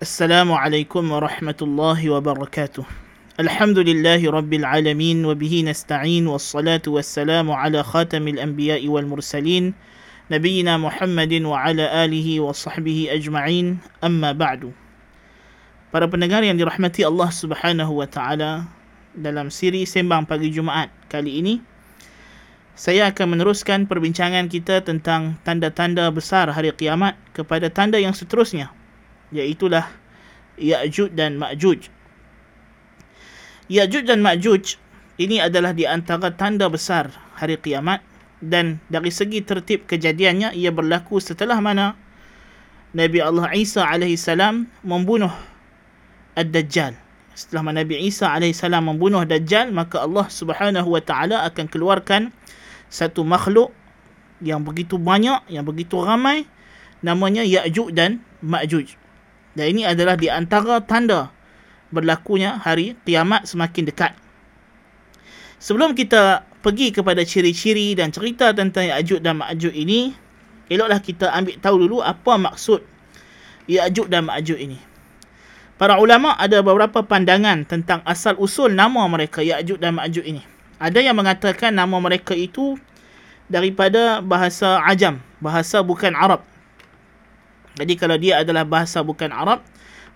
Assalamualaikum warahmatullahi wabarakatuh Alhamdulillahi rabbil alamin Wabihi nasta'in Wassalatu wassalamu ala khatamil anbiya'i wal mursalin Nabiina Muhammadin wa ala alihi wa sahbihi ajma'in Amma ba'du Para pendengar yang dirahmati Allah subhanahu wa ta'ala Dalam siri Sembang Pagi Jumaat kali ini saya akan meneruskan perbincangan kita tentang tanda-tanda besar hari kiamat kepada tanda yang seterusnya iaitulah Ya'juj dan Ma'juj. Ya'juj dan Ma'juj ini adalah di antara tanda besar hari kiamat dan dari segi tertib kejadiannya ia berlaku setelah mana Nabi Allah Isa alaihi salam membunuh Ad-Dajjal. Setelah mana Nabi Isa AS membunuh Dajjal, maka Allah Subhanahu Wa Taala akan keluarkan satu makhluk yang begitu banyak, yang begitu ramai, namanya Ya'juj dan Ma'juj. Dan ini adalah di antara tanda berlakunya hari kiamat semakin dekat. Sebelum kita pergi kepada ciri-ciri dan cerita tentang Ya'juj dan Ma'juj ini, eloklah kita ambil tahu dulu apa maksud Ya'juj dan Ma'juj ini. Para ulama ada beberapa pandangan tentang asal usul nama mereka Ya'juj dan Ma'juj ini. Ada yang mengatakan nama mereka itu daripada bahasa Ajam, bahasa bukan Arab. Jadi kalau dia adalah bahasa bukan Arab,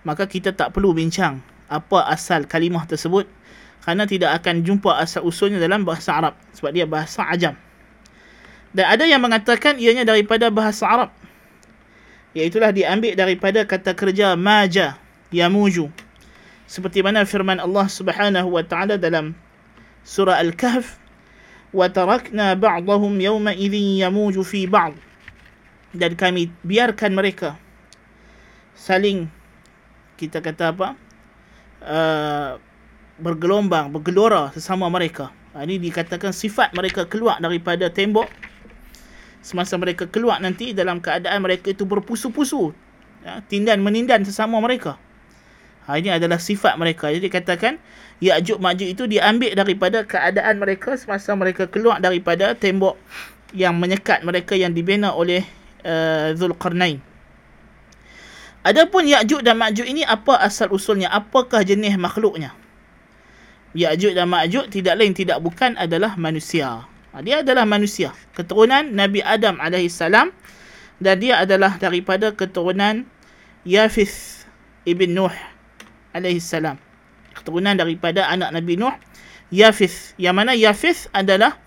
maka kita tak perlu bincang apa asal kalimah tersebut kerana tidak akan jumpa asal usulnya dalam bahasa Arab sebab dia bahasa Ajam. Dan ada yang mengatakan ianya daripada bahasa Arab. Iaitulah diambil daripada kata kerja maja yamuju seperti mana firman Allah Subhanahu wa taala dalam surah Al-Kahf ba'dahum yawma idzin yamuju fi ba'd dan kami biarkan mereka saling kita kata apa uh, bergelombang bergelora sesama mereka. Ha, ini dikatakan sifat mereka keluar daripada tembok. Semasa mereka keluar nanti dalam keadaan mereka itu berpusu-pusu ya, tindan menindan sesama mereka. Ha, ini adalah sifat mereka. Jadi katakan Ya'juj Ma'juj itu diambil daripada keadaan mereka semasa mereka keluar daripada tembok yang menyekat mereka yang dibina oleh uh, Zulkarnain. Adapun Ya'juj dan Ma'juj ini apa asal usulnya? Apakah jenis makhluknya? Ya'juj dan Ma'juj tidak lain tidak bukan adalah manusia. Ha, dia adalah manusia. Keturunan Nabi Adam AS dan dia adalah daripada keturunan Yafith ibn Nuh salam. Keturunan daripada anak Nabi Nuh, Yafith. Yang mana Yafith adalah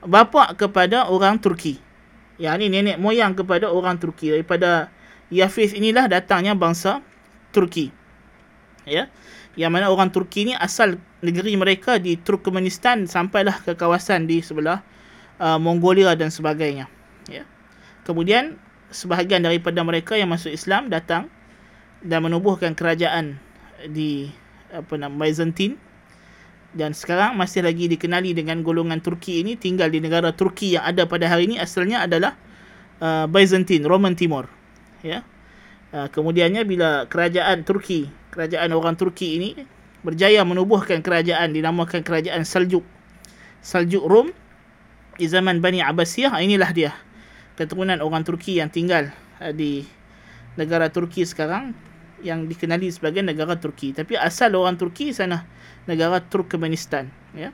bapa kepada orang Turki. Yang ini nenek moyang kepada orang Turki. Daripada Yafith inilah datangnya bangsa Turki. Ya. Yang mana orang Turki ni asal negeri mereka di Turkmenistan sampailah ke kawasan di sebelah uh, Mongolia dan sebagainya. Ya. Kemudian sebahagian daripada mereka yang masuk Islam datang dan menubuhkan kerajaan di apa nama Byzantine dan sekarang masih lagi dikenali dengan golongan Turki ini tinggal di negara Turki yang ada pada hari ini asalnya adalah uh, Byzantine Roman Timur. Ya. Uh, kemudiannya bila kerajaan Turki kerajaan orang Turki ini berjaya menubuhkan kerajaan dinamakan kerajaan Saljuk Saljuk Rom di zaman Bani Abbasiyah inilah dia keturunan orang Turki yang tinggal uh, di negara Turki sekarang yang dikenali sebagai negara Turki tapi asal orang Turki sana negara Turkmenistan ya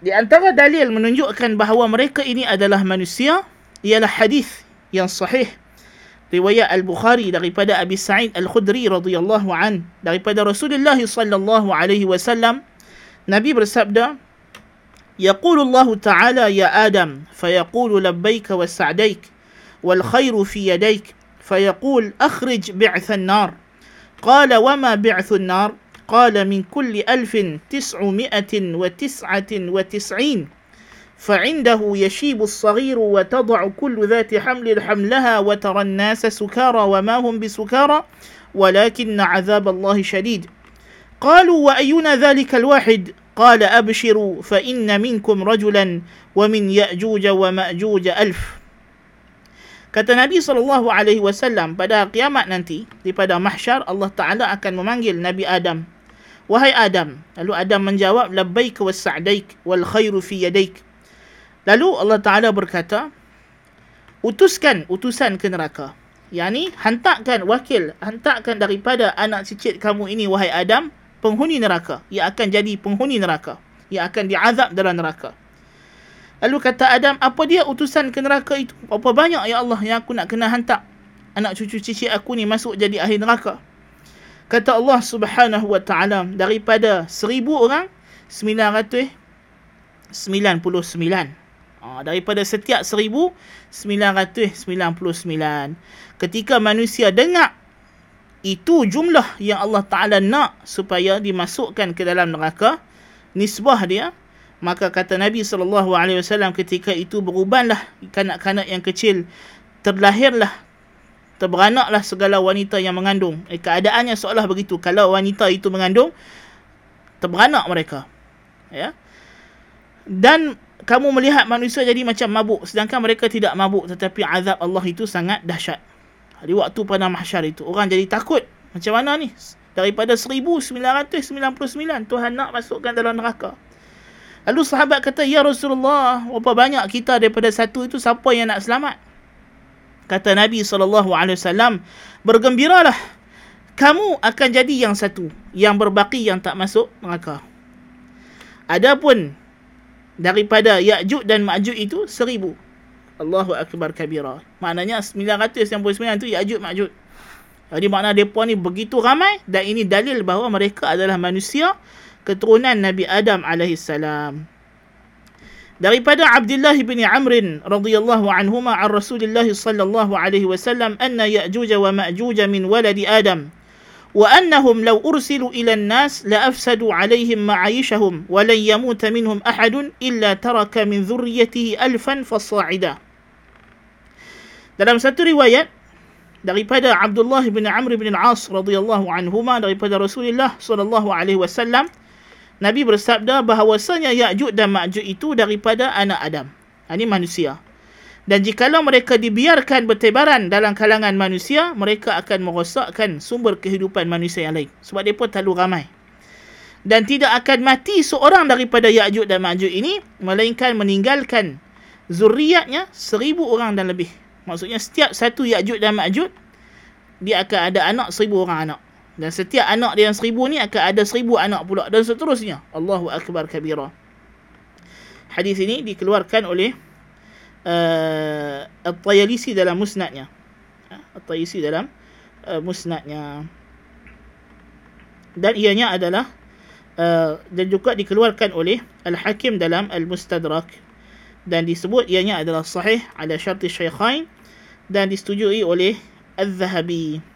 di antara dalil menunjukkan bahawa mereka ini adalah manusia ialah hadis yang sahih riwayat Al-Bukhari daripada Abi Sa'id Al-Khudri radhiyallahu an daripada Rasulullah sallallahu alaihi wasallam Nabi bersabda يقول الله تعالى يا آدم فيقول لبيك وسعديك والخير في يديك فيقول أخرج بعث النار. قال وما بعث النار؟ قال من كل ألف تسعمائة وتسعة وتسعين. فعنده يشيب الصغير وتضع كل ذات حمل حملها وترى الناس سكارى وما هم بسكارى ولكن عذاب الله شديد. قالوا وأينا ذلك الواحد؟ قال أبشروا فإن منكم رجلا ومن يأجوج ومأجوج ألف. Kata Nabi sallallahu alaihi wasallam pada kiamat nanti di pada mahsyar Allah Taala akan memanggil Nabi Adam. Wahai Adam. Lalu Adam menjawab labbaik wa sa'daik wal khairu fi yadaik. Lalu Allah Taala berkata, utuskan utusan ke neraka. Yani hantarkan wakil, hantarkan daripada anak cicit kamu ini wahai Adam penghuni neraka. Ia akan jadi penghuni neraka. Ia akan diazab dalam neraka. Lalu kata Adam, apa dia utusan ke neraka itu? Apa banyak ya Allah yang aku nak kena hantar anak cucu cicit aku ni masuk jadi ahli neraka? Kata Allah Subhanahu wa taala daripada seribu orang sembilan. Ha, daripada setiap seribu sembilan ratus sembilan puluh sembilan. Ketika manusia dengar itu jumlah yang Allah Ta'ala nak supaya dimasukkan ke dalam neraka, nisbah dia, maka kata Nabi SAW ketika itu berubanlah kanak-kanak yang kecil, terlahirlah terberanaklah segala wanita yang mengandung. Eh, keadaannya seolah begitu. Kalau wanita itu mengandung, terberanak mereka. Ya. Dan kamu melihat manusia jadi macam mabuk. Sedangkan mereka tidak mabuk. Tetapi azab Allah itu sangat dahsyat. Di waktu pada mahsyar itu. Orang jadi takut. Macam mana ni? Daripada 1999 Tuhan nak masukkan dalam neraka. Lalu sahabat kata, Ya Rasulullah, berapa banyak kita daripada satu itu, siapa yang nak selamat? kata Nabi SAW, bergembiralah. Kamu akan jadi yang satu. Yang berbaki yang tak masuk neraka. Adapun daripada Ya'juj dan Ma'juj itu seribu. Allahu Akbar kabira. Maknanya 999 itu Ya'juj Ma'juj. Jadi makna mereka ni begitu ramai dan ini dalil bahawa mereka adalah manusia keturunan Nabi Adam alaihissalam daripada Abdullah bin Amr radhiyallahu anhuma an Rasulullah sallallahu alaihi wasallam anna Ya'juj wa Ma'juj min walad Adam wa annahum law ursilu ila an-nas la afsadu alaihim ma'ayishahum wa lan yamuta minhum ahad illa taraka min dhurriyyatihi alfan fasa'ida dalam satu riwayat daripada Abdullah bin Amr bin Al-As radhiyallahu anhuma daripada Rasulullah sallallahu alaihi wasallam Nabi bersabda bahawasanya Ya'juj dan Ma'juj itu daripada anak Adam. Ini ha, manusia. Dan jikalau mereka dibiarkan bertebaran dalam kalangan manusia, mereka akan merosakkan sumber kehidupan manusia yang lain. Sebab mereka terlalu ramai. Dan tidak akan mati seorang daripada Ya'juj dan Ma'juj ini, melainkan meninggalkan zuriatnya seribu orang dan lebih. Maksudnya setiap satu Ya'juj dan Ma'juj, dia akan ada anak seribu orang anak. Dan setiap anak dia yang seribu ni akan ada seribu anak pula. Dan seterusnya. Allahu Akbar kabira. Hadis ini dikeluarkan oleh uh, At-Tayalisi dalam musnadnya. Uh, At-Tayalisi dalam uh, musnadnya. Dan ianya adalah uh, dan juga dikeluarkan oleh Al-Hakim dalam Al-Mustadrak. Dan disebut ianya adalah sahih ala syarti syaykhain dan disetujui oleh Al-Zahabi.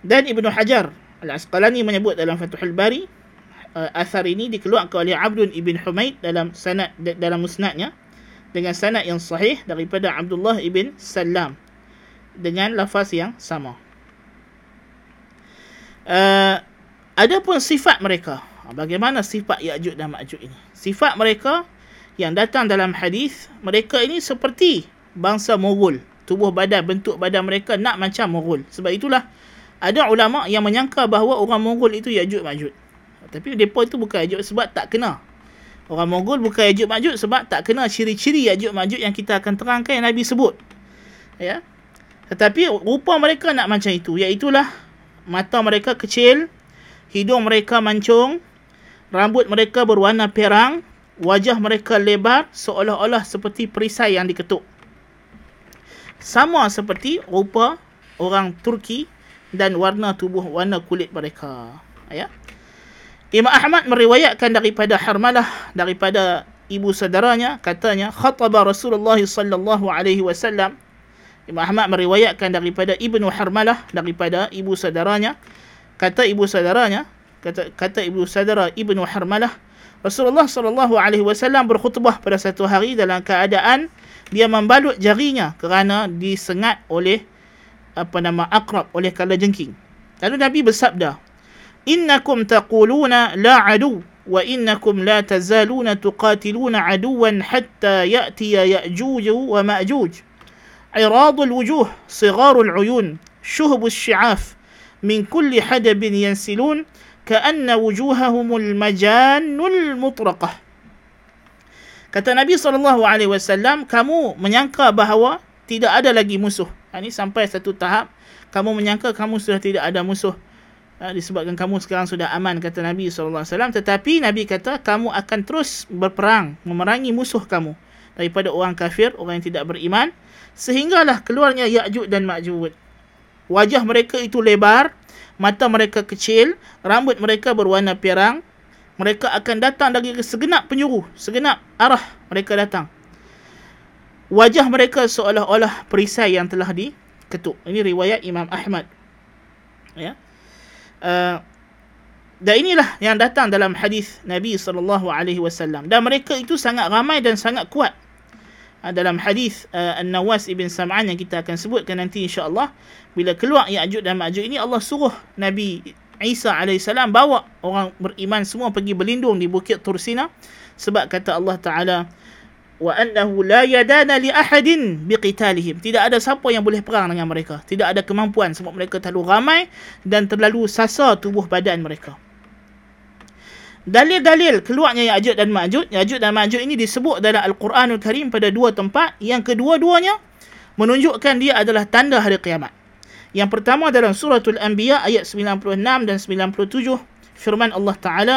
Dan Ibnu Hajar Al-Asqalani menyebut dalam Fathul Bari uh, asar ini dikeluarkan oleh Abdul Ibn Humaid dalam sanad dalam musnadnya dengan sanad yang sahih daripada Abdullah Ibn Salam dengan lafaz yang sama. Uh, ada pun sifat mereka. Bagaimana sifat Ya'juj dan Ma'juj ini? Sifat mereka yang datang dalam hadis, mereka ini seperti bangsa Mogul. Tubuh badan, bentuk badan mereka nak macam Mogul. Sebab itulah ada ulama yang menyangka bahawa orang Mongol itu Ya'juj Ma'juj. Tapi depa itu bukan Ya'juj sebab tak kena. Orang Mongol bukan Ya'juj Ma'juj sebab tak kena ciri-ciri Ya'juj Ma'juj yang kita akan terangkan yang Nabi sebut. Ya. Tetapi rupa mereka nak macam itu, Iaitulah mata mereka kecil, hidung mereka mancung, rambut mereka berwarna perang, wajah mereka lebar seolah-olah seperti perisai yang diketuk. Sama seperti rupa orang Turki dan warna tubuh warna kulit mereka. Ya. Imam Ahmad meriwayatkan daripada Harmalah daripada ibu saudaranya katanya khataba Rasulullah sallallahu alaihi wasallam. Imam Ahmad meriwayatkan daripada Ibnu Harmalah daripada ibu saudaranya. Kata ibu saudaranya kata kata ibu saudara Ibnu Harmalah Rasulullah sallallahu alaihi wasallam berkhutbah pada satu hari dalam keadaan dia membalut jarinya kerana disengat oleh apa nama akrab oleh kala jengking. Lalu Nabi bersabda, "Innakum taquluna la adu wa innakum la tazaluna tuqatiluna aduwan hatta ya'ti ya'juj wa ma'juj." عراض الوجوه صغار العيون شهب الشعاف من كل حدب ينسلون كأن وجوههم المجان المطرقة Kata Nabi SAW, kamu menyangka bahawa tidak ada lagi musuh. Ha, ini sampai satu tahap kamu menyangka kamu sudah tidak ada musuh. Ha, disebabkan kamu sekarang sudah aman kata Nabi SAW. Tetapi Nabi kata kamu akan terus berperang, memerangi musuh kamu daripada orang kafir, orang yang tidak beriman. Sehinggalah keluarnya Ya'juj dan Ma'juj. Wajah mereka itu lebar, mata mereka kecil, rambut mereka berwarna pirang. Mereka akan datang dari segenap penjuru, segenap arah mereka datang. Wajah mereka seolah-olah perisai yang telah diketuk. Ini riwayat Imam Ahmad. Ya. Uh, dan inilah yang datang dalam hadis Nabi sallallahu alaihi wasallam. Dan mereka itu sangat ramai dan sangat kuat. Uh, dalam hadis uh, An-Nawas ibn Sam'an yang kita akan sebutkan nanti insya-Allah bila keluar Ya'juj dan Ma'juj ini Allah suruh Nabi Isa AS bawa orang beriman semua pergi berlindung di Bukit Tursina sebab kata Allah Ta'ala wa annahu la yadana li ahadin biqitalihim. Tidak ada siapa yang boleh perang dengan mereka. Tidak ada kemampuan sebab mereka terlalu ramai dan terlalu sasar tubuh badan mereka. Dalil-dalil keluarnya Ya'juj dan Ma'juj Ya'juj dan Ma'juj ini disebut dalam Al-Quranul Karim pada dua tempat. Yang kedua-duanya menunjukkan dia adalah tanda hari kiamat. Yang pertama dalam suratul anbiya ayat 96 dan 97 firman Allah Taala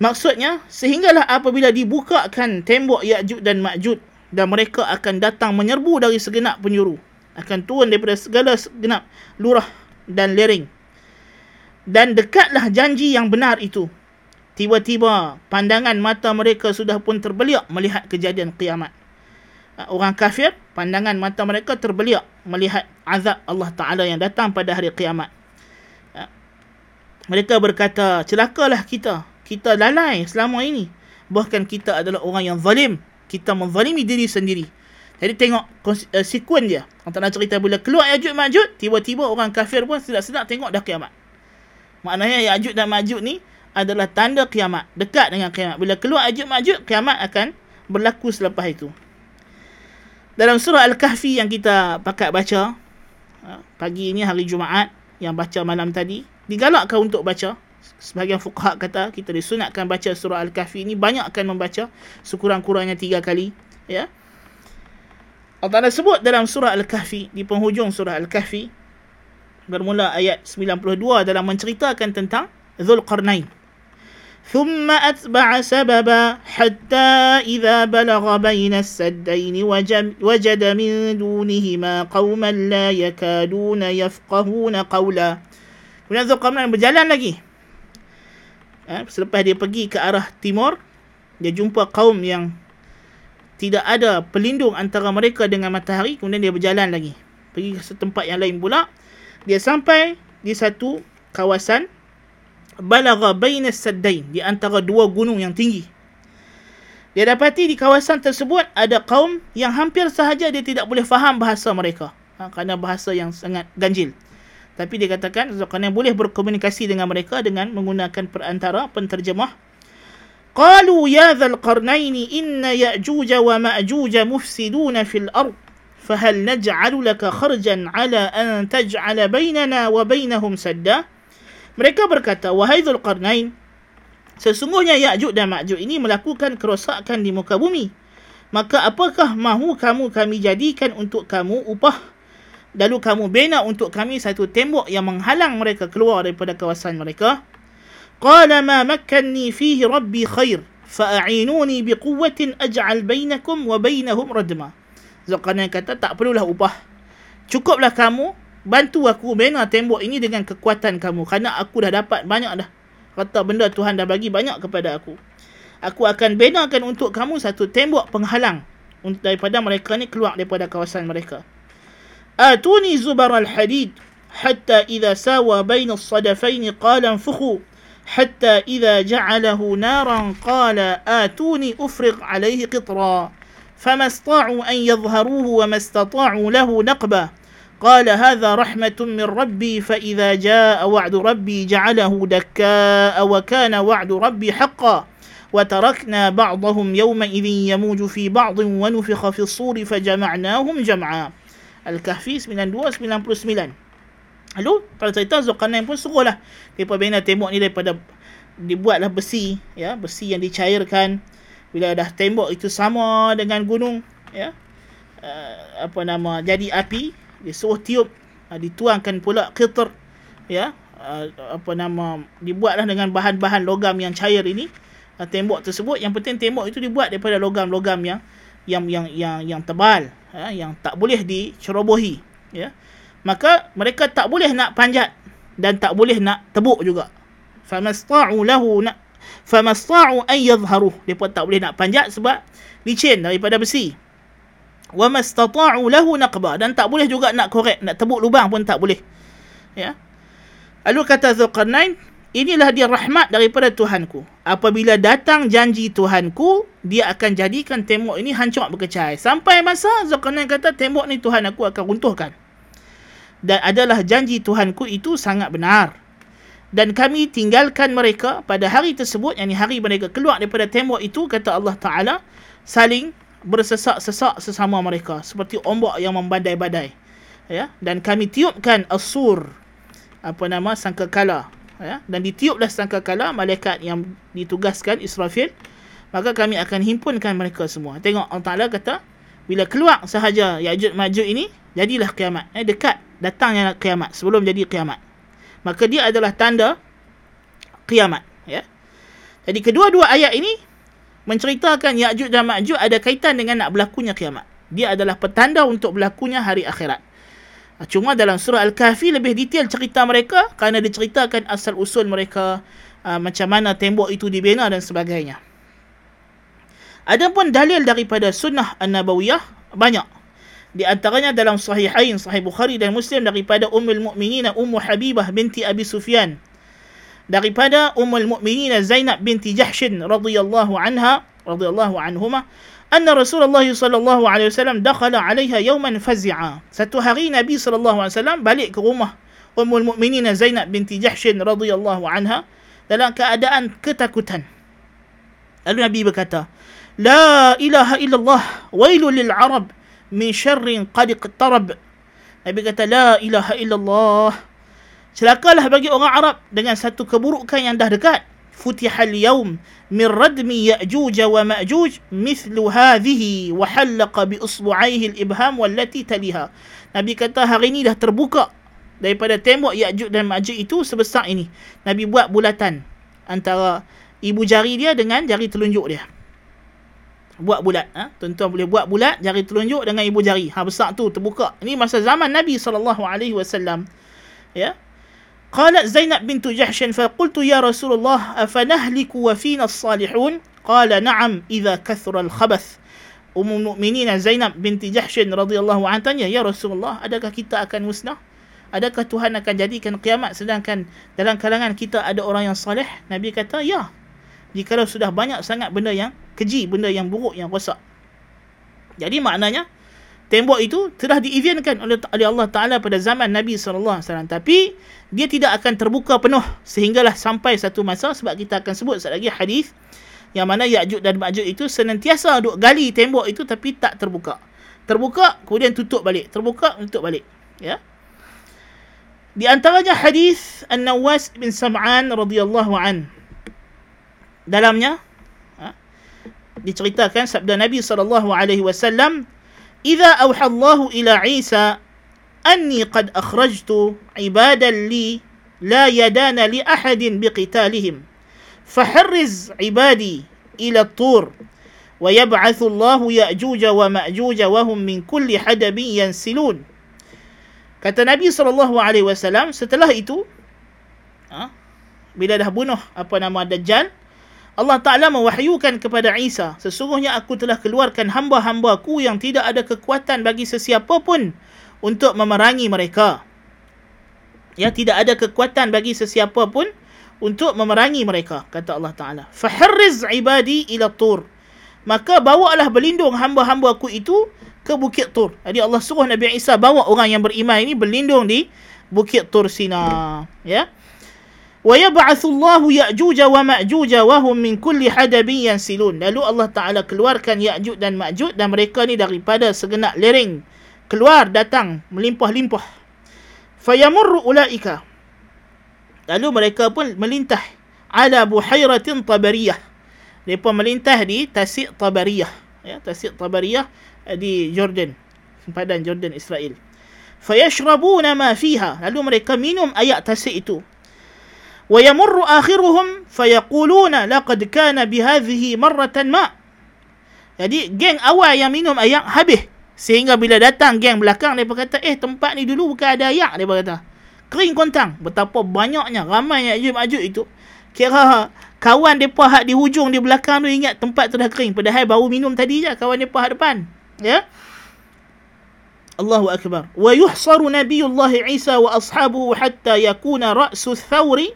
Maksudnya, sehinggalah apabila dibukakan tembok Ya'jud dan Ma'jud dan mereka akan datang menyerbu dari segenap penjuru. Akan turun daripada segala segenap lurah dan lereng. Dan dekatlah janji yang benar itu. Tiba-tiba pandangan mata mereka sudah pun terbeliak melihat kejadian kiamat. Orang kafir, pandangan mata mereka terbeliak melihat azab Allah Ta'ala yang datang pada hari kiamat. Mereka berkata, celakalah kita kita lalai selama ini. Bahkan kita adalah orang yang zalim. Kita menzalimi diri sendiri. Jadi tengok uh, sekuen dia. Antara cerita bila keluar Ya'juj Ma'juj, tiba-tiba orang kafir pun sedap-sedap tengok dah kiamat. Maknanya Ya'juj dan Ma'juj ni adalah tanda kiamat. Dekat dengan kiamat. Bila keluar Ya'juj Ma'juj, kiamat akan berlaku selepas itu. Dalam surah Al-Kahfi yang kita pakat baca, uh, pagi ini hari Jumaat, yang baca malam tadi, digalakkan untuk baca sebahagian fuqaha kata kita disunatkan baca surah al-kahfi ini banyak akan membaca sekurang-kurangnya tiga kali ya Allah Ta'ala sebut dalam surah al-kahfi di penghujung surah al-kahfi bermula ayat 92 dalam menceritakan tentang Zulqarnain ثم أتبع سببا حتى إذا بلغ بين السدين وجد من دونهما قوما لا يكادون يفقهون قولا Kemudian Zulqarnain berjalan lagi ha, selepas dia pergi ke arah timur dia jumpa kaum yang tidak ada pelindung antara mereka dengan matahari kemudian dia berjalan lagi. Pergi ke tempat yang lain pula dia sampai di satu kawasan balagha bainas saddain di antara dua gunung yang tinggi. Dia dapati di kawasan tersebut ada kaum yang hampir sahaja dia tidak boleh faham bahasa mereka. Ha, kerana bahasa yang sangat ganjil tapi dia katakan Zulkarnain boleh berkomunikasi dengan mereka dengan menggunakan perantara penterjemah. Qalu ya Dzal Qarnain inna Ya'juj wa Ma'juj mufsidun fil ard fahal naj'al laka kharjan ala an taj'al bainana wa bainahum sadda? Mereka berkata wahai Dzul Qarnain sesungguhnya Ya'juj dan Ma'juj ini melakukan kerosakan di muka bumi. Maka apakah mahu kamu kami jadikan untuk kamu upah Lalu kamu bina untuk kami satu tembok yang menghalang mereka keluar daripada kawasan mereka. Qala ma makkanni fihi rabbi khair fa'inuni biquwwatin aj'al bainakum wa bainahum radma. Zulkarnain kata tak perlulah upah. Cukuplah kamu bantu aku bina tembok ini dengan kekuatan kamu kerana aku dah dapat banyak dah. Kata benda Tuhan dah bagi banyak kepada aku. Aku akan binakan untuk kamu satu tembok penghalang daripada mereka ni keluar daripada kawasan mereka. آتوني زبر الحديد حتى إذا ساوى بين الصدفين قال انفخوا حتى إذا جعله نارا قال آتوني أفرغ عليه قطرا. فما استطاعوا أن يظهروه وما استطاعوا له نقبا قال هذا رحمة من ربي فإذا جاء وعد ربي جعله دكاء وكان وعد ربي حقا. وتركنا بعضهم يومئذ يموج في بعض ونفخ في الصور فجمعناهم جمعا. Al-Kahfi 92-99 Lalu pada cerita Zulkarnain pun suruhlah. Mereka bina tembok ni daripada Dibuatlah besi ya Besi yang dicairkan. Bila dah tembok itu sama dengan gunung ya uh, Apa nama Jadi api Dia suruh tiup uh, Dituangkan pula qitr Ya uh, Apa nama Dibuatlah dengan bahan-bahan logam yang cair ini uh, Tembok tersebut. Yang penting tembok itu dibuat daripada logam-logam yang yang yang yang yang tebal ya, yang tak boleh dicerobohi ya. Maka mereka tak boleh nak panjat dan tak boleh nak tebuk juga. Famasta'u lahu na famasta'u an yadhharu depa tak boleh nak panjat sebab licin daripada besi. Wa mastata'u lahu naqba dan tak boleh juga nak korek nak tebuk lubang pun tak boleh ya. Lalu kata Zulqarnain inilah dia rahmat daripada Tuhanku. Apabila datang janji Tuhanku, dia akan jadikan tembok ini hancur berkecai. Sampai masa Zulkarnain kata tembok ni Tuhan aku akan runtuhkan. Dan adalah janji Tuhanku itu sangat benar. Dan kami tinggalkan mereka pada hari tersebut, yang hari mereka keluar daripada tembok itu, kata Allah Ta'ala, saling bersesak-sesak sesama mereka. Seperti ombak yang membadai-badai. Ya? Dan kami tiupkan asur, apa nama, sangkakala ya, dan ditiuplah sangkakala malaikat yang ditugaskan Israfil maka kami akan himpunkan mereka semua. Tengok Allah Taala kata bila keluar sahaja Ya'juj Ma'juj ini jadilah kiamat. Eh, dekat datangnya kiamat sebelum jadi kiamat. Maka dia adalah tanda kiamat ya? Jadi kedua-dua ayat ini menceritakan Ya'juj dan Ma'juj ada kaitan dengan nak berlakunya kiamat. Dia adalah petanda untuk berlakunya hari akhirat cuma dalam surah Al-Kahfi lebih detail cerita mereka kerana diceritakan asal usul mereka uh, macam mana tembok itu dibina dan sebagainya. Adapun dalil daripada sunnah An-Nabawiyah banyak. Di antaranya dalam Sahihain, Sahih Bukhari dan Muslim daripada Ummul Mukminin Ummu Habibah binti Abi Sufyan. Daripada Ummul Mukminin Zainab binti Jahshin radhiyallahu anha radhiyallahu anhuma أن رسول الله صلى الله عليه وسلم دخل عليها يوما فزعا ستو هاري نبي صلى الله عليه وسلم باليك روما أم المؤمنين زينب بنت جحش رضي الله عنها دلان كأداء كتكتا قال النبي بكتا لا إله إلا الله ويل للعرب من شر قد اقترب Nabi kata la ilaha illallah. Celakalah bagi orang Arab dengan satu keburukan yang dah dekat. فتح اليوم من ردم يأجوج ومأجوج مثل هذه وحلق بإصبعيه الإبهام والتي تليها Nabi kata hari ini dah terbuka daripada tembok Ya'juj dan Ma'juj itu sebesar ini. Nabi buat bulatan antara ibu jari dia dengan jari telunjuk dia. Buat bulat. Ha? Tuan-tuan boleh buat bulat jari telunjuk dengan ibu jari. Ha, besar tu terbuka. Ini masa zaman Nabi SAW. Ya. قالت زينب بنت جحش فقلت يا رسول الله أفنهلك وفينا الصالحون قال نعم إذا كثر الخبث أم المؤمنين زينب بنت جحش رضي الله عنها tanya يا رسول الله adakah kita akan musnah adakah Tuhan akan jadikan kiamat sedangkan dalam kalangan kita ada orang yang salih Nabi kata ya jika sudah banyak sangat benda yang keji benda yang buruk yang rosak jadi maknanya tembok itu telah diizinkan oleh Allah Taala pada zaman Nabi sallallahu alaihi wasallam tapi dia tidak akan terbuka penuh sehinggalah sampai satu masa sebab kita akan sebut sekali lagi hadis yang mana Ya'juj dan Ma'juj itu senantiasa duk gali tembok itu tapi tak terbuka. Terbuka kemudian tutup balik, terbuka tutup balik, ya. Di antaranya hadis An-Nawas bin Sam'an radhiyallahu an. Dalamnya ha, diceritakan sabda Nabi sallallahu alaihi wasallam إذا أوحى الله إلى عيسى أني قد أخرجت عبادا لي لا يدان لأحد بقتالهم فحرز عبادي إلى الطور ويبعث الله يأجوج ومأجوج وهم من كل حدب ينسلون كتى النبي صلى الله عليه وسلم ستلهيته بلا دهبونه أبو نما دجال Allah Ta'ala mewahyukan kepada Isa, sesungguhnya aku telah keluarkan hamba-hambaku yang tidak ada kekuatan bagi sesiapa pun untuk memerangi mereka. Ya, tidak ada kekuatan bagi sesiapa pun untuk memerangi mereka, kata Allah Ta'ala. Faharriz ibadi ila tur. Maka bawalah berlindung hamba-hambaku itu ke Bukit Tur. Jadi Allah suruh Nabi Isa bawa orang yang beriman ini berlindung di Bukit Tur Sina. Ya. Ya'juj wa Ma'juj wa hum min kulli hadabin yansilun. Lalu Allah Taala keluarkan Ya'juj dan Ma'juj dan mereka ni daripada segenap lereng keluar datang melimpah-limpah. Fayamurru ulaika. Lalu mereka pun melintah ala buhairatin tabariyah. Mereka melintah di Tasik Tabariyah. Ya, Tasik Tabariyah di Jordan. Sempadan Jordan Israel. Fayashrabuna ma fiha. Lalu mereka minum air tasik itu. ويمر آخرهم فيقولون لقد كان بهذه مرة ما jadi geng awal yang minum ayak habis sehingga bila datang geng belakang dia kata eh tempat ni dulu bukan ada ayak dia kata kering kontang betapa banyaknya ramai yang Ya'juj itu kira kawan depa hak di hujung di belakang tu ingat tempat tu dah kering padahal baru minum tadi je kawan depa hak depan ya Allahu akbar wa yuhsaru nabiyullah Isa wa ashabuhu hatta yakuna ra'su thawri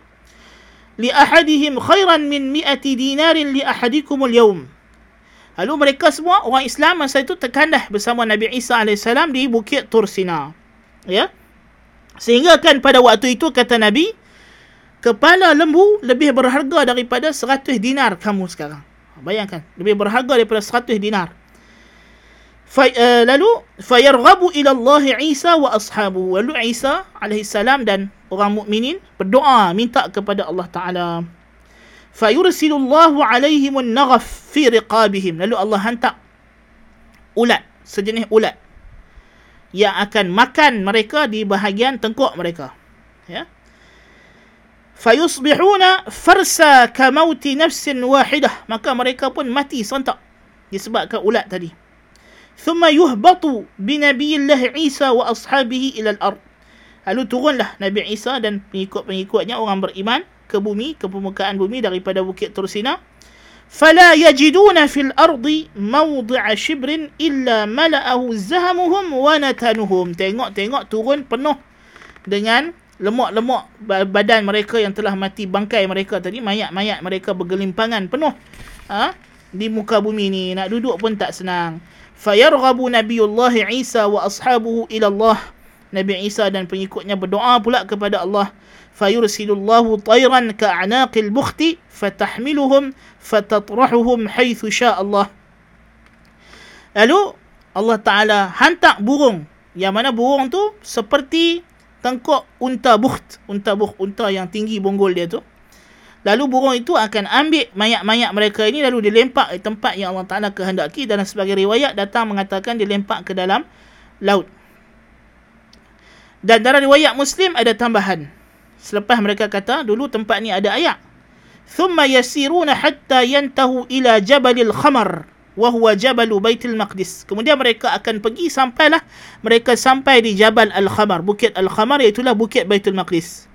khairan min mi'ati dinarin li ahadikum al-yawm. Lalu mereka semua orang Islam masa itu terkandah bersama Nabi Isa AS di Bukit Tursina. Ya. Sehingga kan pada waktu itu kata Nabi, kepala lembu lebih berharga daripada 100 dinar kamu sekarang. Bayangkan, lebih berharga daripada 100 dinar. Fa, uh, lalu fayarghabu ila Allah Isa wa ashabu. Lalu Isa alaihi salam dan orang mukminin berdoa minta kepada Allah Taala. Fayursilullahu alaihim an-naghaf fi riqabihim. Lalu Allah hantar ulat, sejenis ulat yang akan makan mereka di bahagian tengkuk mereka. Ya. Fayusbihuna farsa ka mauti nafsin wahidah. Maka mereka pun mati serentak disebabkan ulat tadi. ثم يهبط بنبي الله عيسى وأصحابه إلى الأرض Lalu turunlah Nabi Isa dan pengikut-pengikutnya orang beriman ke bumi, ke permukaan bumi daripada Bukit Tursina. Fala yajiduna fil ardi mawdi'a shibrin illa mala'ahu zahamuhum wa natanuhum. Tengok-tengok turun penuh dengan lemak-lemak badan mereka yang telah mati bangkai mereka tadi mayat-mayat mereka bergelimpangan penuh ha? di muka bumi ni nak duduk pun tak senang fayarghabu nabiyullah isa wa ashabuhu ila allah Nabi Isa dan pengikutnya berdoa pula kepada Allah. Fayursilullahu tayran ka'anaqil bukhti fatahmiluhum fatatrahuhum haythu Allah. Lalu Allah Ta'ala hantar burung. Yang mana burung tu seperti tengkok unta bukht. Unta bukht, unta yang tinggi bonggol dia tu. Lalu burung itu akan ambil mayat-mayat mereka ini lalu dilempak di tempat yang Allah Ta'ala kehendaki dan sebagai riwayat datang mengatakan dilempak ke dalam laut. Dan dalam riwayat Muslim ada tambahan. Selepas mereka kata, dulu tempat ni ada ayak. ثُمَّ يَسِيرُونَ حَتَّى يَنْتَهُ إِلَى Khamar الْخَمَرِ وَهُوَ جَبَلُ بَيْتِ الْمَقْدِسِ Kemudian mereka akan pergi sampailah mereka sampai di Jabal Al-Khamar. Bukit Al-Khamar iaitulah Bukit Baitul Maqdis.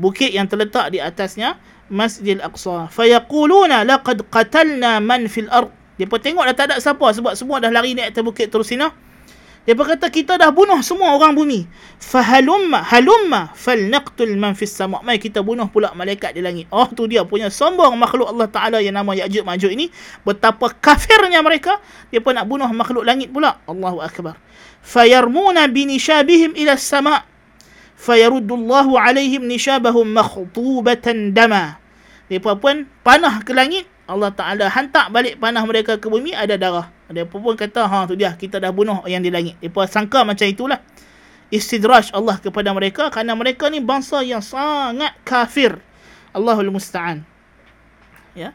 Bukit yang terletak di atasnya Masjid Al-Aqsa. فَيَقُولُونَ لَقَدْ قَتَلْنَا مَنْ فِي الْأَرْضِ Mereka tengok dah tak ada siapa sebab semua dah lari naik atas bukit terus sini. Depa kata kita dah bunuh semua orang bumi. Fahalumma halumma falnaqtul man fis sama. Mai kita bunuh pula malaikat di langit. Oh tu dia punya sombong makhluk Allah Taala yang nama Ya'juj Ma'juj ini. Betapa kafirnya mereka. Depa nak bunuh makhluk langit pula. Allahu akbar. Fayarmuna binishabihim ila sama. Fayaruddullahu alaihim nishabahum makhtubatan dama. Mereka pun panah ke langit. Allah Ta'ala hantar balik panah mereka ke bumi ada darah. Mereka pun kata, ha tu dia, kita dah bunuh yang di langit. Mereka sangka macam itulah. Istidraj Allah kepada mereka kerana mereka ni bangsa yang sangat kafir. Allahul Musta'an. Ya.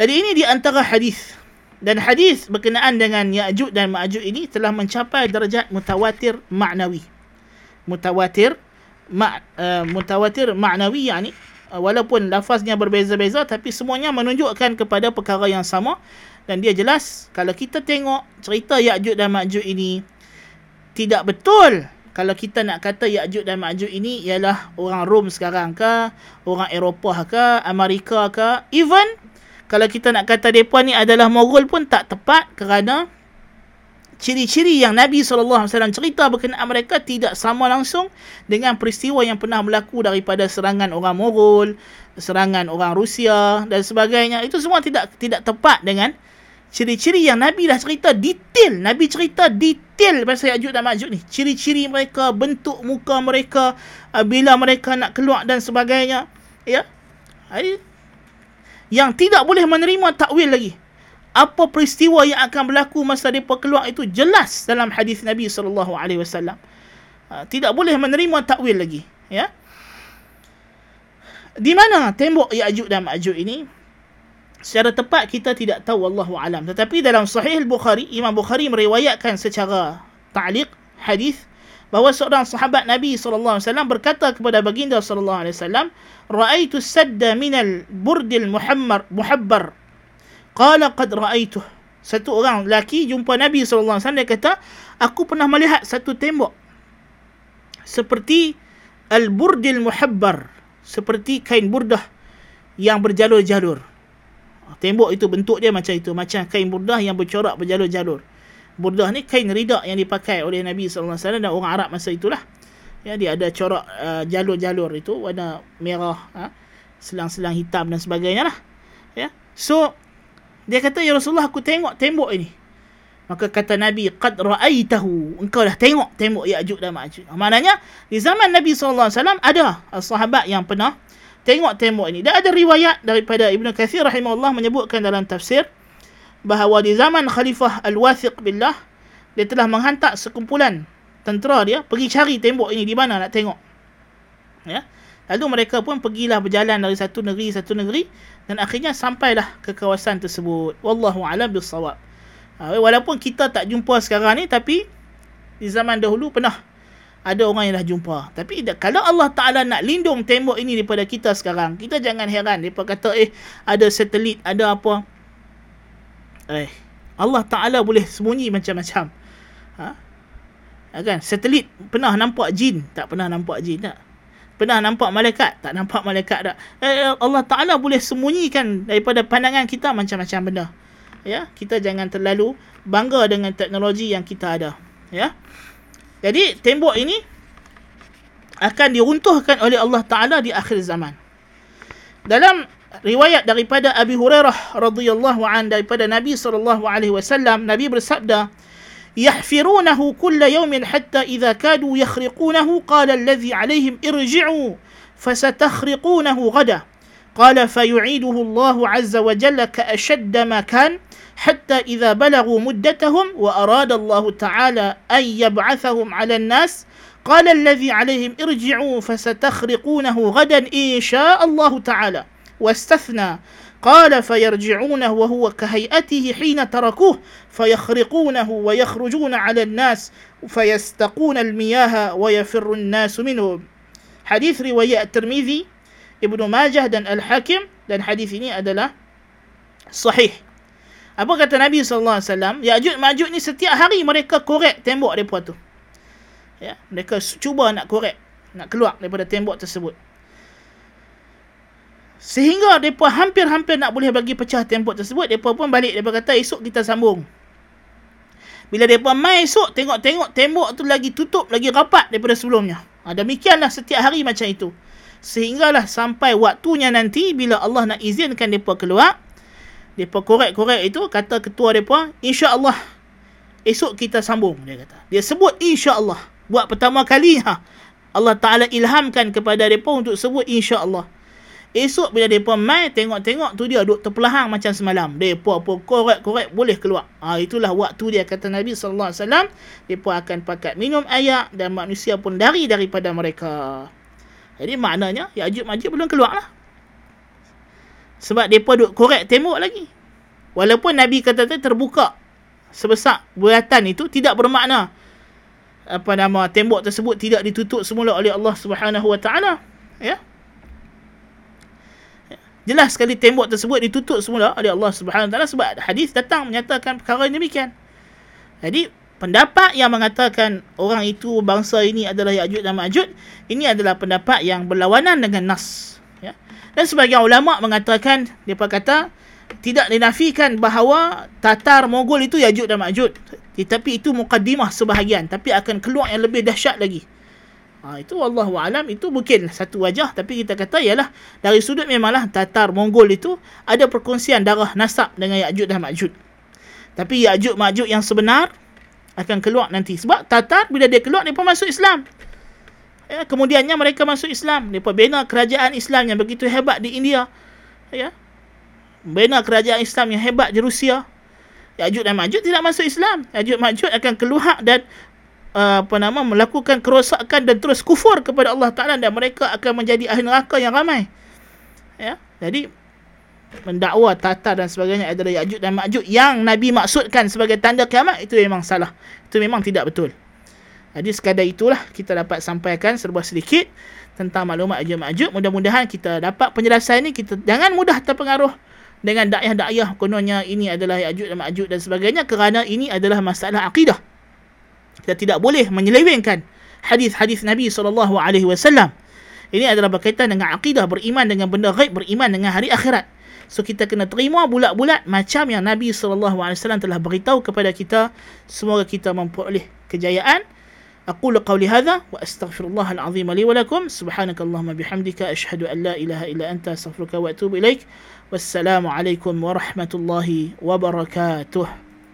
Jadi ini di antara hadis dan hadis berkenaan dengan Ya'juj dan Ma'juj ini telah mencapai darjat mutawatir ma'nawi. Mutawatir ma, uh, mutawatir ma'nawi yakni Uh, walaupun lafaznya berbeza-beza tapi semuanya menunjukkan kepada perkara yang sama dan dia jelas kalau kita tengok cerita Ya'juj dan Ma'juj ini tidak betul kalau kita nak kata Ya'juj dan Ma'juj ini ialah orang Rom sekarang ke, orang Eropah ke, Amerika ke, even kalau kita nak kata mereka ni adalah Mogul pun tak tepat kerana ciri-ciri yang Nabi SAW cerita berkenaan mereka tidak sama langsung dengan peristiwa yang pernah berlaku daripada serangan orang Mogol, serangan orang Rusia dan sebagainya. Itu semua tidak tidak tepat dengan ciri-ciri yang Nabi dah cerita detail. Nabi cerita detail pasal Ya'juj dan Ma'juj ni. Ciri-ciri mereka, bentuk muka mereka, uh, bila mereka nak keluar dan sebagainya. Ya. Yang tidak boleh menerima takwil lagi. Apa peristiwa yang akan berlaku masa mereka keluar itu jelas dalam hadis Nabi sallallahu alaihi wasallam. Uh, tidak boleh menerima takwil lagi, ya. Di mana tembok Ya'juj dan Ma'juj ini? Secara tepat kita tidak tahu wallahu alam. Tetapi dalam sahih al-bukhari Imam Bukhari meriwayatkan secara ta'liq hadis bahawa seorang sahabat Nabi wasallam berkata kepada baginda wasallam raaitu sadda min al-burdil muhammar muhabbar. Qala qad raaitu satu orang lelaki jumpa Nabi wasallam dia kata aku pernah melihat satu tembok seperti al-burdil muhabbar seperti kain burdah yang berjalur-jalur Tembok itu bentuk dia macam itu. Macam kain burdah yang bercorak berjalur-jalur. Burdah ni kain ridak yang dipakai oleh Nabi SAW dan orang Arab masa itulah. Ya, dia ada corak uh, jalur-jalur itu. Warna merah. Ha? Selang-selang hitam dan sebagainya lah. Ya. So, dia kata, Ya Rasulullah, aku tengok tembok ini. Maka kata Nabi, Qad ra'aitahu. Engkau dah tengok tembok Ya'juj dan Ma'juj. Maknanya, di zaman Nabi SAW ada sahabat yang pernah tengok tembok ini. Dan ada riwayat daripada Ibn Kathir rahimahullah menyebutkan dalam tafsir bahawa di zaman Khalifah Al-Wathiq Billah dia telah menghantar sekumpulan tentera dia pergi cari tembok ini di mana nak tengok. Ya. Lalu mereka pun pergilah berjalan dari satu negeri satu negeri dan akhirnya sampailah ke kawasan tersebut. Wallahu a'lam bissawab. Ha, walaupun kita tak jumpa sekarang ni tapi di zaman dahulu pernah ada orang yang dah jumpa. Tapi kalau Allah Ta'ala nak lindung tembok ini daripada kita sekarang, kita jangan heran. Mereka kata, eh, ada satelit, ada apa. Eh, Allah Ta'ala boleh sembunyi macam-macam. Ha? ha? Kan? Satelit pernah nampak jin? Tak pernah nampak jin tak? Pernah nampak malaikat? Tak nampak malaikat tak? Eh, Allah Ta'ala boleh sembunyikan daripada pandangan kita macam-macam benda. Ya, kita jangan terlalu bangga dengan teknologi yang kita ada. Ya. Jadi tembok ini akan diruntuhkan oleh Allah Taala di akhir zaman. Dalam riwayat daripada Abi Hurairah radhiyallahu an daripada Nabi sallallahu alaihi wasallam Nabi bersabda يحفرونه كل يوم حتى إذا كادوا يخرقونه قال الذي عليهم ارجعوا فستخرقونه غدا قال فيعيده الله عز وجل كأشد ما كان حتى إذا بلغوا مدتهم وأراد الله تعالى أن يبعثهم على الناس قال الذي عليهم ارجعوا فستخرقونه غدا إن شاء الله تعالى. واستثنى قال فيرجعونه وهو كهيئته حين تركوه فيخرقونه ويخرجون على الناس فيستقون المياه ويفر الناس منهم. حديث رواية الترمذي ابن ماجه دن الحاكم دن حديث ini adalah صحيح. Apa kata Nabi SAW? Ya'jud Ma'jud ni setiap hari mereka korek tembok mereka tu. Ya, mereka cuba nak korek. Nak keluar daripada tembok tersebut. Sehingga mereka hampir-hampir nak boleh bagi pecah tembok tersebut. Mereka pun balik. Mereka kata esok kita sambung. Bila mereka main esok, tengok-tengok tembok tu lagi tutup, lagi rapat daripada sebelumnya. Ha, demikianlah setiap hari macam itu. Sehinggalah sampai waktunya nanti bila Allah nak izinkan mereka keluar, Depa korek-korek itu kata ketua depa, insya-Allah esok kita sambung dia kata. Dia sebut insya-Allah. Buat pertama kali ha. Allah Taala ilhamkan kepada depa untuk sebut insya-Allah. Esok bila depa mai tengok-tengok tu dia duk terpelahang macam semalam. Depa pun korek-korek boleh keluar. Ha, itulah waktu dia kata Nabi sallallahu alaihi wasallam, depa akan pakat minum air dan manusia pun dari daripada mereka. Jadi maknanya Ya'juj Ma'juj belum keluar lah. Sebab mereka duk korek tembok lagi. Walaupun Nabi kata terbuka sebesar buatan itu tidak bermakna apa nama tembok tersebut tidak ditutup semula oleh Allah Subhanahu Wa Taala. Ya. Jelas sekali tembok tersebut ditutup semula oleh Allah Subhanahu Wa Taala sebab hadis datang menyatakan perkara ini demikian. Jadi pendapat yang mengatakan orang itu bangsa ini adalah Ya'juj dan Ma'juj ini adalah pendapat yang berlawanan dengan nas dan sebagian ulama mengatakan depa kata tidak dinafikan bahawa Tatar Mogol itu Yajud dan Majud. Tetapi itu mukaddimah sebahagian tapi akan keluar yang lebih dahsyat lagi. Ha, itu Allah alam itu mungkin satu wajah tapi kita kata ialah dari sudut memanglah Tatar Mongol itu ada perkongsian darah nasab dengan Yajud dan Majud. Tapi Ya'juj Ma'juj yang sebenar akan keluar nanti. Sebab Tatar bila dia keluar, mereka masuk Islam. Ya, kemudiannya mereka masuk Islam. Mereka bina kerajaan Islam yang begitu hebat di India. Ya. Bina kerajaan Islam yang hebat di Rusia. Ya'juj dan Ma'juj tidak masuk Islam. Ya'juj Ma'juj akan keluar dan uh, apa nama melakukan kerosakan dan terus kufur kepada Allah Taala dan mereka akan menjadi ahli neraka yang ramai. Ya. Jadi mendakwa Tatar dan sebagainya adalah Ya'juj dan Ma'juj yang Nabi maksudkan sebagai tanda kiamat itu memang salah. Itu memang tidak betul. Jadi sekadar itulah kita dapat sampaikan serba sedikit tentang maklumat Ya'juj Ma'juj. Mudah-mudahan kita dapat penjelasan ini kita jangan mudah terpengaruh dengan dakyah-dakyah kononnya ini adalah Ya'juj dan Ma'juj dan sebagainya kerana ini adalah masalah akidah. Kita tidak boleh menyelewengkan hadis-hadis Nabi sallallahu alaihi wasallam. Ini adalah berkaitan dengan akidah, beriman dengan benda ghaib, beriman dengan hari akhirat. So kita kena terima bulat-bulat macam yang Nabi SAW telah beritahu kepada kita. Semoga kita memperoleh kejayaan. أقول قولي هذا وأستغفر الله العظيم لي ولكم. سبحانك اللهم بحمدك أشهد أن لا إله إلا أنت أستغفرك وأتوب إليك. والسلام عليكم ورحمة الله وبركاته.